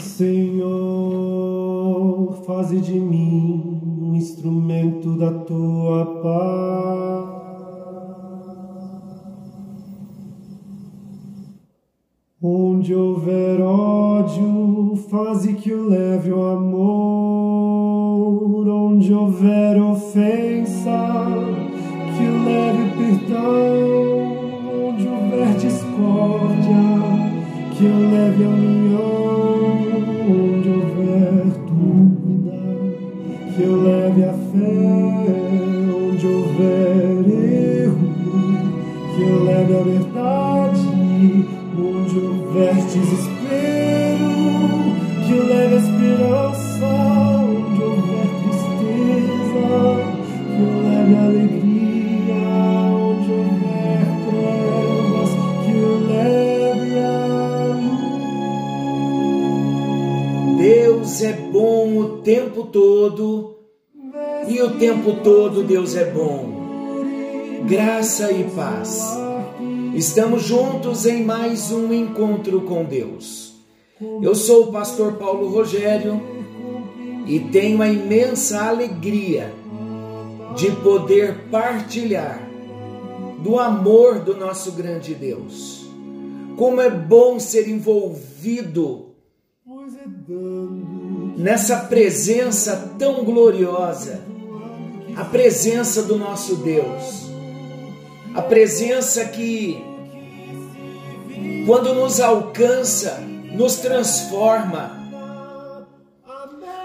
Senhor, faze de mim um instrumento da tua paz. Onde houver ódio, faze que o leve o amor. Onde houver ofensa, que leve perdão. Onde houver discórdia, que o leve a união. Tempo todo Deus é bom. Graça e paz. Estamos juntos em mais um encontro com Deus. Eu sou o pastor Paulo Rogério e tenho a imensa alegria de poder partilhar do amor do nosso grande Deus. Como é bom ser envolvido nessa presença tão gloriosa, a presença do nosso Deus a presença que, quando nos alcança, nos transforma.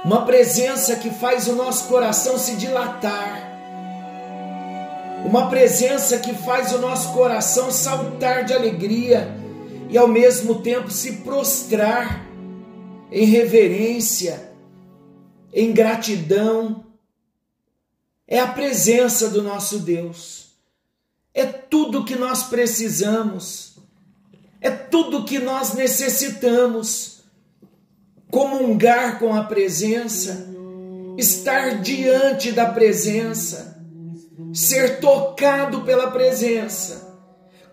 Uma presença que faz o nosso coração se dilatar. Uma presença que faz o nosso coração saltar de alegria e ao mesmo tempo se prostrar em reverência, em gratidão. É a presença do nosso Deus. É tudo que nós precisamos, é tudo que nós necessitamos. Comungar com a presença, estar diante da presença, ser tocado pela presença,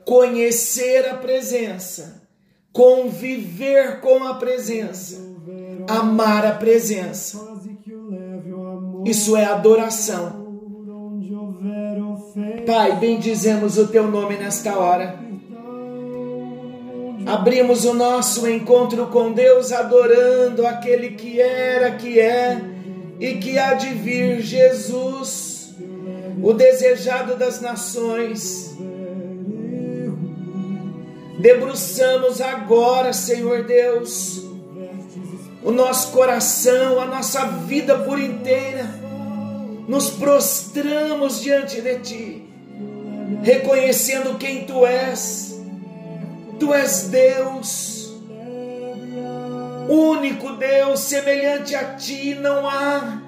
conhecer a presença, conviver com a presença, amar a presença. Isso é adoração. Pai, bendizemos o teu nome nesta hora. Abrimos o nosso encontro com Deus adorando aquele que era, que é e que há de vir, Jesus, o desejado das nações. Debruçamos agora, Senhor Deus, o nosso coração, a nossa vida por inteira nos prostramos diante de Ti, reconhecendo quem Tu és. Tu és Deus, único Deus, semelhante a Ti não há,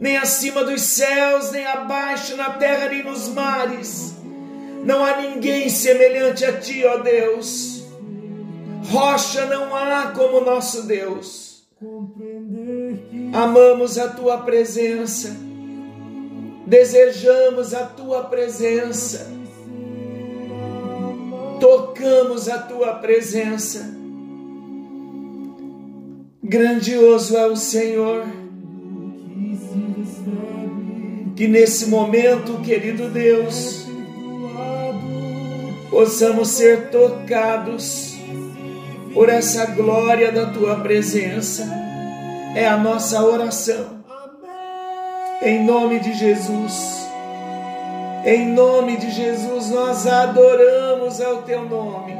nem acima dos céus, nem abaixo na terra, nem nos mares. Não há ninguém semelhante a Ti, ó Deus. Rocha não há como nosso Deus. Amamos a tua presença, desejamos a tua presença, tocamos a tua presença. Grandioso é o Senhor. Que nesse momento, querido Deus, possamos ser tocados por essa glória da tua presença é a nossa oração. Em nome de Jesus, em nome de Jesus, nós adoramos ao teu nome,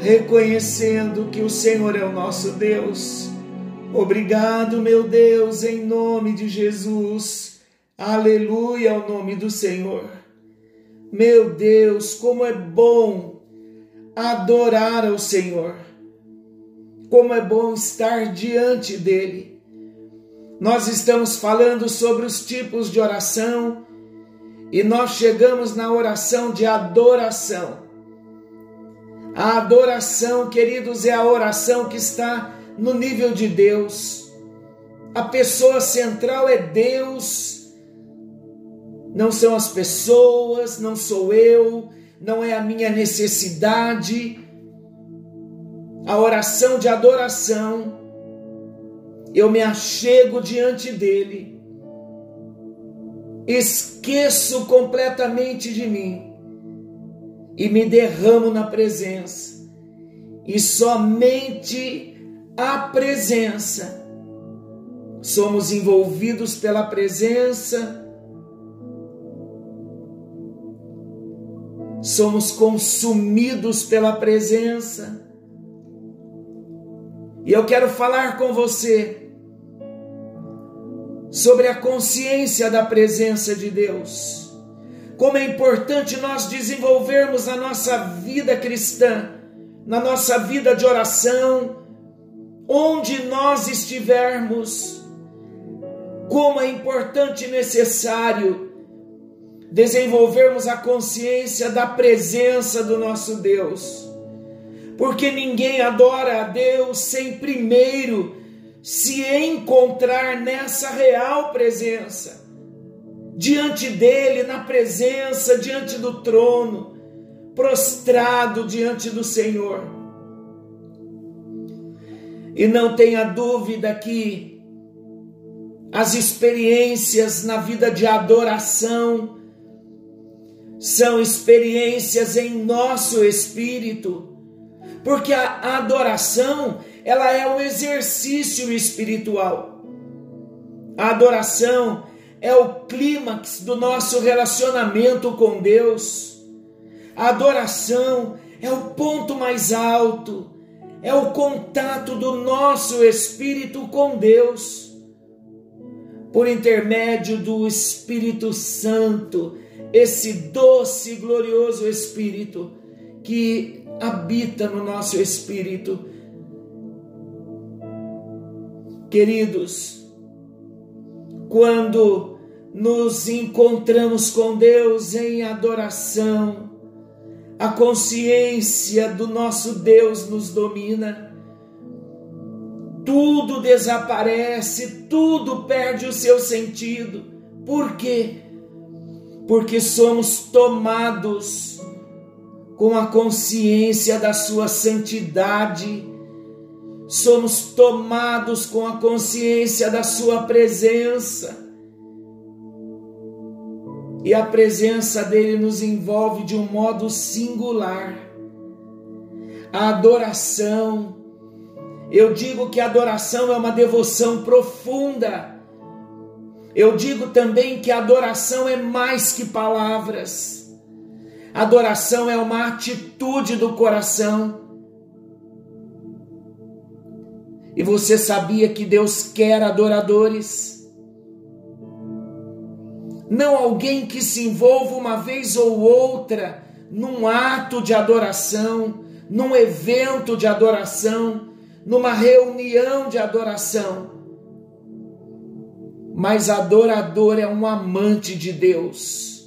reconhecendo que o Senhor é o nosso Deus. Obrigado, meu Deus, em nome de Jesus. Aleluia ao nome do Senhor. Meu Deus, como é bom adorar ao Senhor como é bom estar diante dele. Nós estamos falando sobre os tipos de oração e nós chegamos na oração de adoração. A adoração, queridos, é a oração que está no nível de Deus. A pessoa central é Deus. Não são as pessoas, não sou eu, não é a minha necessidade, a oração de adoração, eu me achego diante dele, esqueço completamente de mim. E me derramo na presença, e somente a presença, somos envolvidos pela presença, somos consumidos pela presença. E eu quero falar com você sobre a consciência da presença de Deus. Como é importante nós desenvolvermos a nossa vida cristã, na nossa vida de oração, onde nós estivermos. Como é importante e necessário desenvolvermos a consciência da presença do nosso Deus porque ninguém adora a Deus sem primeiro se encontrar nessa real presença, diante dele, na presença, diante do trono, prostrado diante do Senhor. E não tenha dúvida que as experiências na vida de adoração são experiências em nosso espírito porque a adoração, ela é um exercício espiritual. A adoração é o clímax do nosso relacionamento com Deus. A adoração é o ponto mais alto, é o contato do nosso espírito com Deus. Por intermédio do Espírito Santo, esse doce e glorioso Espírito que habita no nosso espírito. Queridos, quando nos encontramos com Deus em adoração, a consciência do nosso Deus nos domina, tudo desaparece, tudo perde o seu sentido. Por quê? Porque somos tomados com a consciência da sua santidade, somos tomados com a consciência da sua presença. E a presença dele nos envolve de um modo singular. A adoração, eu digo que a adoração é uma devoção profunda. Eu digo também que a adoração é mais que palavras. Adoração é uma atitude do coração. E você sabia que Deus quer adoradores? Não alguém que se envolva uma vez ou outra num ato de adoração, num evento de adoração, numa reunião de adoração. Mas adorador é um amante de Deus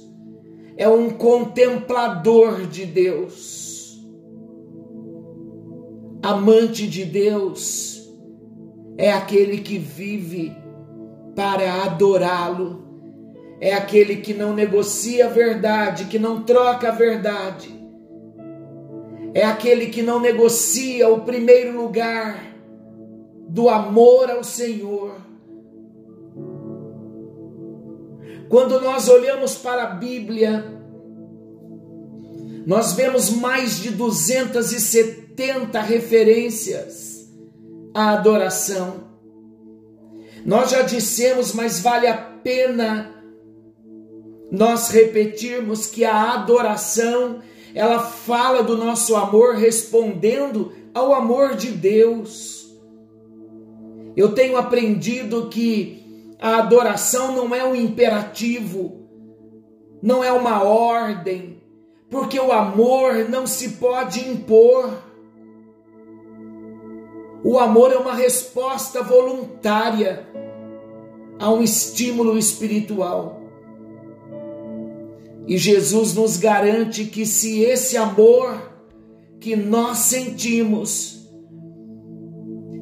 é um contemplador de Deus, amante de Deus, é aquele que vive para adorá-lo, é aquele que não negocia a verdade, que não troca a verdade, é aquele que não negocia o primeiro lugar do amor ao Senhor. Quando nós olhamos para a Bíblia, nós vemos mais de 270 referências à adoração. Nós já dissemos, mas vale a pena nós repetirmos que a adoração, ela fala do nosso amor respondendo ao amor de Deus. Eu tenho aprendido que a adoração não é um imperativo, não é uma ordem, porque o amor não se pode impor. O amor é uma resposta voluntária a um estímulo espiritual. E Jesus nos garante que se esse amor que nós sentimos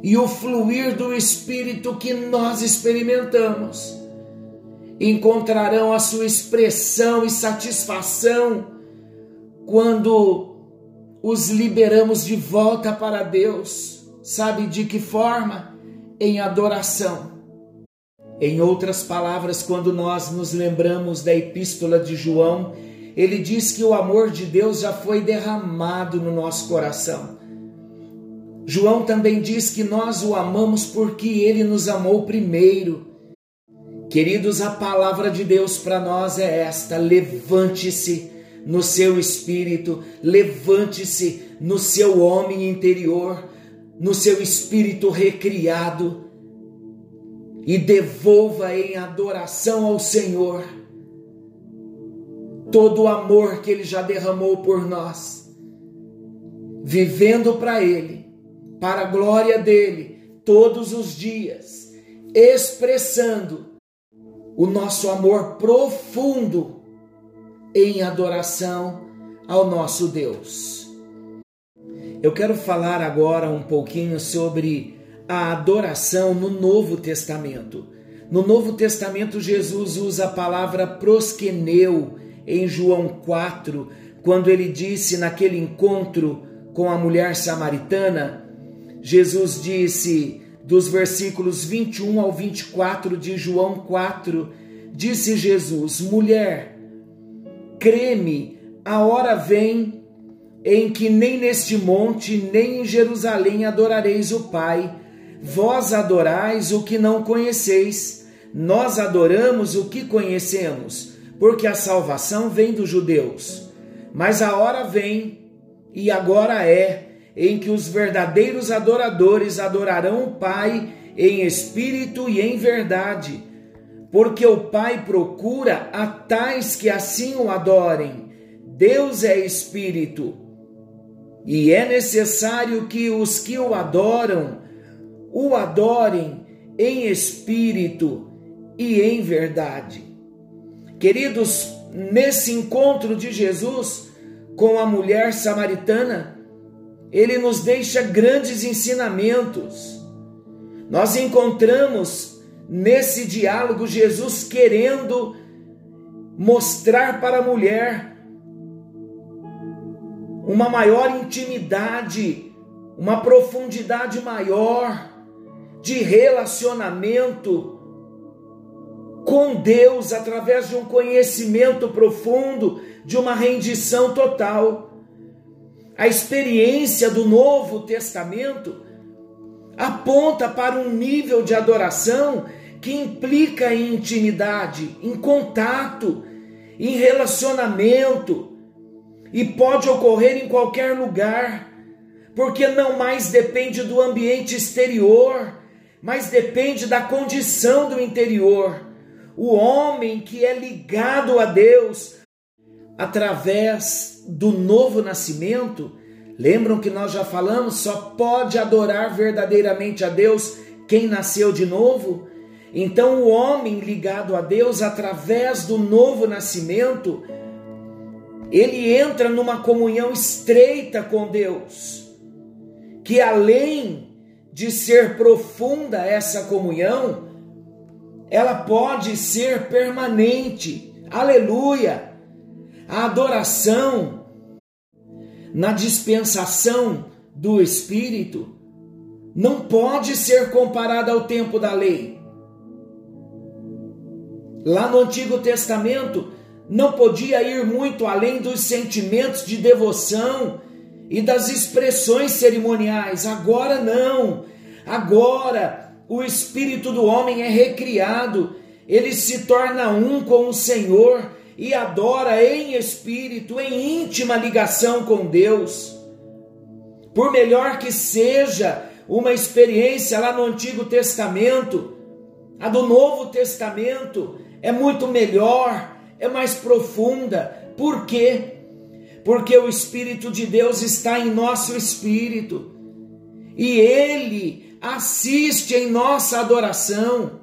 e o fluir do Espírito que nós experimentamos encontrarão a sua expressão e satisfação quando os liberamos de volta para Deus. Sabe de que forma? Em adoração. Em outras palavras, quando nós nos lembramos da epístola de João, ele diz que o amor de Deus já foi derramado no nosso coração. João também diz que nós o amamos porque ele nos amou primeiro. Queridos, a palavra de Deus para nós é esta: levante-se no seu espírito, levante-se no seu homem interior, no seu espírito recriado e devolva em adoração ao Senhor todo o amor que Ele já derramou por nós, vivendo para Ele, para a glória dele, todos os dias, expressando o nosso amor profundo em adoração ao nosso Deus. Eu quero falar agora um pouquinho sobre a adoração no Novo Testamento. No Novo Testamento, Jesus usa a palavra prosqueneu em João 4, quando ele disse naquele encontro com a mulher samaritana, Jesus disse, dos versículos 21 ao 24 de João 4, disse Jesus: Mulher, creme, a hora vem em que nem neste monte, nem em Jerusalém adorareis o Pai. Vós adorais o que não conheceis, nós adoramos o que conhecemos, porque a salvação vem dos judeus. Mas a hora vem, e agora é, em que os verdadeiros adoradores adorarão o Pai em espírito e em verdade, porque o Pai procura a tais que assim o adorem. Deus é espírito, e é necessário que os que o adoram o adorem em espírito e em verdade. Queridos, nesse encontro de Jesus com a mulher samaritana, ele nos deixa grandes ensinamentos. Nós encontramos nesse diálogo Jesus querendo mostrar para a mulher uma maior intimidade, uma profundidade maior de relacionamento com Deus através de um conhecimento profundo, de uma rendição total. A experiência do Novo Testamento aponta para um nível de adoração que implica em intimidade, em contato, em relacionamento e pode ocorrer em qualquer lugar, porque não mais depende do ambiente exterior, mas depende da condição do interior. O homem que é ligado a Deus através do novo nascimento, lembram que nós já falamos, só pode adorar verdadeiramente a Deus quem nasceu de novo? Então, o homem ligado a Deus através do novo nascimento, ele entra numa comunhão estreita com Deus, que além de ser profunda essa comunhão, ela pode ser permanente. Aleluia! A adoração na dispensação do Espírito não pode ser comparada ao tempo da lei. Lá no Antigo Testamento, não podia ir muito além dos sentimentos de devoção e das expressões cerimoniais. Agora não. Agora o espírito do homem é recriado, ele se torna um com o Senhor e adora em espírito, em íntima ligação com Deus. Por melhor que seja uma experiência lá no Antigo Testamento, a do Novo Testamento é muito melhor, é mais profunda. Por quê? Porque o Espírito de Deus está em nosso espírito e ele assiste em nossa adoração.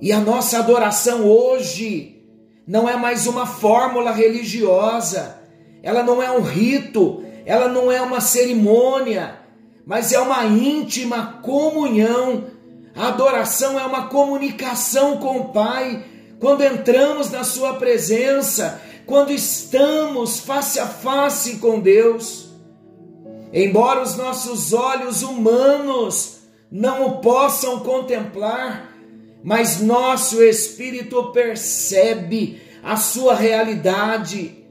E a nossa adoração hoje não é mais uma fórmula religiosa, ela não é um rito, ela não é uma cerimônia, mas é uma íntima comunhão. A adoração é uma comunicação com o Pai. Quando entramos na Sua presença, quando estamos face a face com Deus. Embora os nossos olhos humanos não o possam contemplar, mas nosso espírito percebe a sua realidade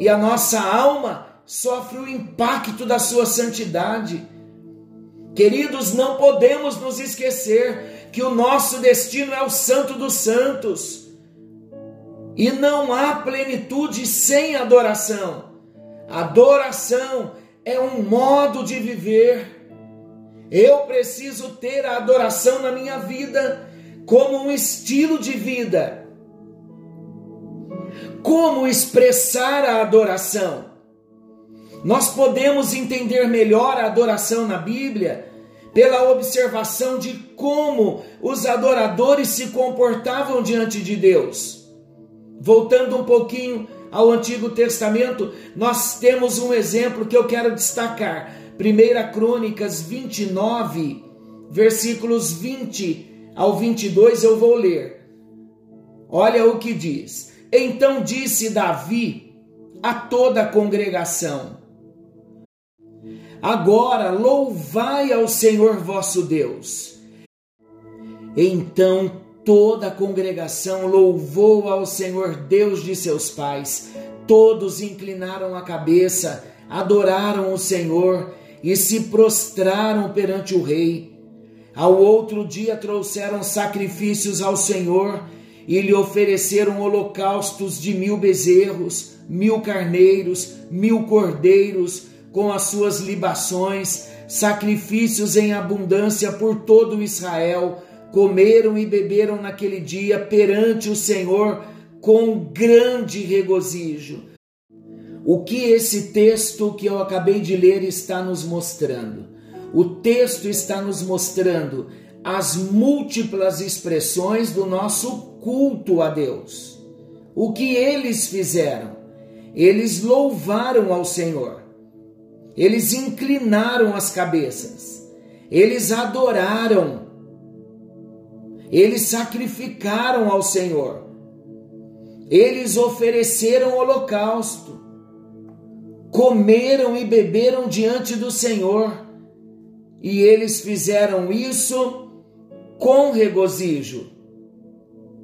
e a nossa alma sofre o impacto da sua santidade. Queridos, não podemos nos esquecer que o nosso destino é o Santo dos Santos. E não há plenitude sem adoração. Adoração é um modo de viver. Eu preciso ter a adoração na minha vida como um estilo de vida. Como expressar a adoração? Nós podemos entender melhor a adoração na Bíblia pela observação de como os adoradores se comportavam diante de Deus. Voltando um pouquinho ao Antigo Testamento, nós temos um exemplo que eu quero destacar. 1 Crônicas 29, versículos 20 ao 22, eu vou ler. Olha o que diz. Então disse Davi a toda a congregação: Agora louvai ao Senhor vosso Deus. Então toda a congregação louvou ao Senhor Deus de seus pais. Todos inclinaram a cabeça, adoraram o Senhor e se prostraram perante o rei. Ao outro dia trouxeram sacrifícios ao Senhor e lhe ofereceram holocaustos de mil bezerros, mil carneiros, mil cordeiros, com as suas libações, sacrifícios em abundância por todo Israel, comeram e beberam naquele dia perante o Senhor com grande regozijo. O que esse texto que eu acabei de ler está nos mostrando? O texto está nos mostrando as múltiplas expressões do nosso culto a Deus. O que eles fizeram? Eles louvaram ao Senhor. Eles inclinaram as cabeças, eles adoraram, eles sacrificaram ao Senhor, eles ofereceram holocausto, comeram e beberam diante do Senhor, e eles fizeram isso com regozijo.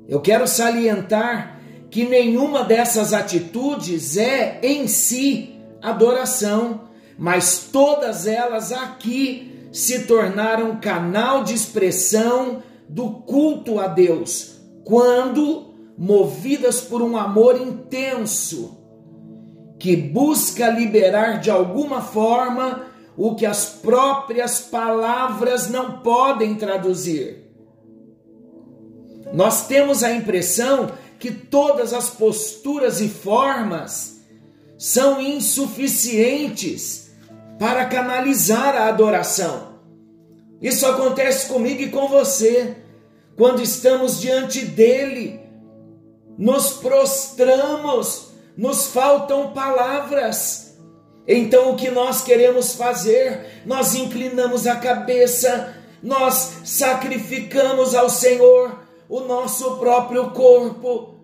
Eu quero salientar que nenhuma dessas atitudes é em si adoração mas todas elas aqui se tornaram canal de expressão do culto a Deus, quando movidas por um amor intenso que busca liberar de alguma forma o que as próprias palavras não podem traduzir. Nós temos a impressão que todas as posturas e formas são insuficientes para canalizar a adoração. Isso acontece comigo e com você. Quando estamos diante dele, nos prostramos, nos faltam palavras. Então, o que nós queremos fazer? Nós inclinamos a cabeça, nós sacrificamos ao Senhor o nosso próprio corpo,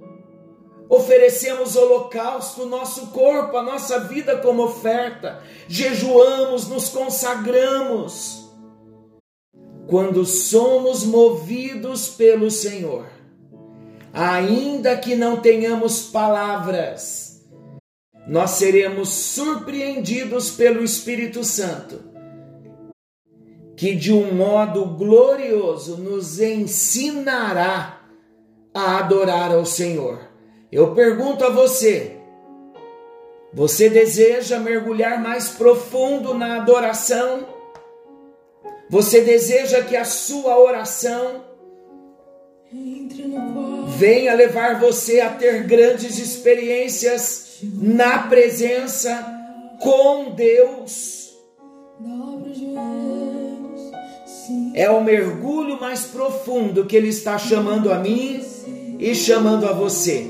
Oferecemos holocausto, nosso corpo, a nossa vida como oferta, jejuamos, nos consagramos. Quando somos movidos pelo Senhor, ainda que não tenhamos palavras, nós seremos surpreendidos pelo Espírito Santo, que de um modo glorioso nos ensinará a adorar ao Senhor. Eu pergunto a você: você deseja mergulhar mais profundo na adoração? Você deseja que a sua oração venha levar você a ter grandes experiências na presença com Deus? É o mergulho mais profundo que Ele está chamando a mim e chamando a você.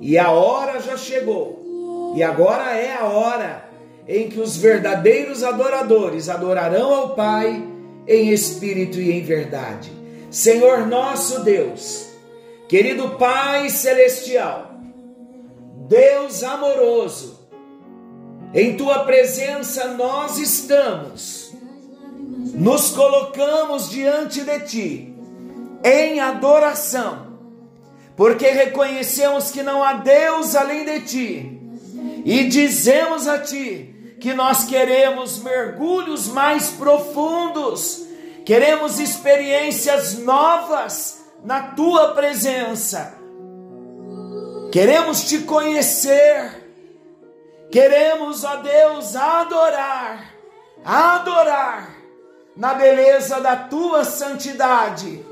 E a hora já chegou. E agora é a hora em que os verdadeiros adoradores adorarão ao Pai em espírito e em verdade. Senhor nosso Deus, querido Pai celestial, Deus amoroso, em tua presença nós estamos, nos colocamos diante de ti em adoração, porque reconhecemos que não há Deus além de ti e dizemos a ti que nós queremos mergulhos mais profundos, queremos experiências novas na tua presença Queremos te conhecer. Queremos, ó Deus, adorar, adorar na beleza da tua santidade.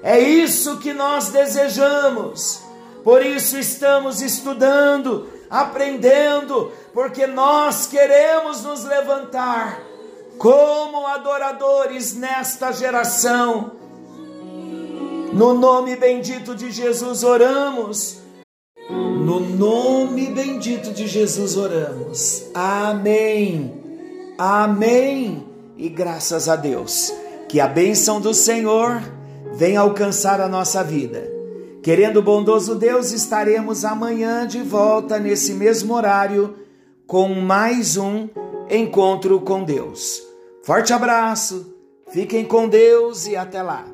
É isso que nós desejamos. Por isso estamos estudando, aprendendo, porque nós queremos nos levantar como adoradores nesta geração. No nome bendito de Jesus oramos no nome bendito de Jesus oramos. Amém. Amém. E graças a Deus. Que a bênção do Senhor venha alcançar a nossa vida. Querendo bondoso Deus, estaremos amanhã de volta nesse mesmo horário com mais um encontro com Deus. Forte abraço, fiquem com Deus e até lá.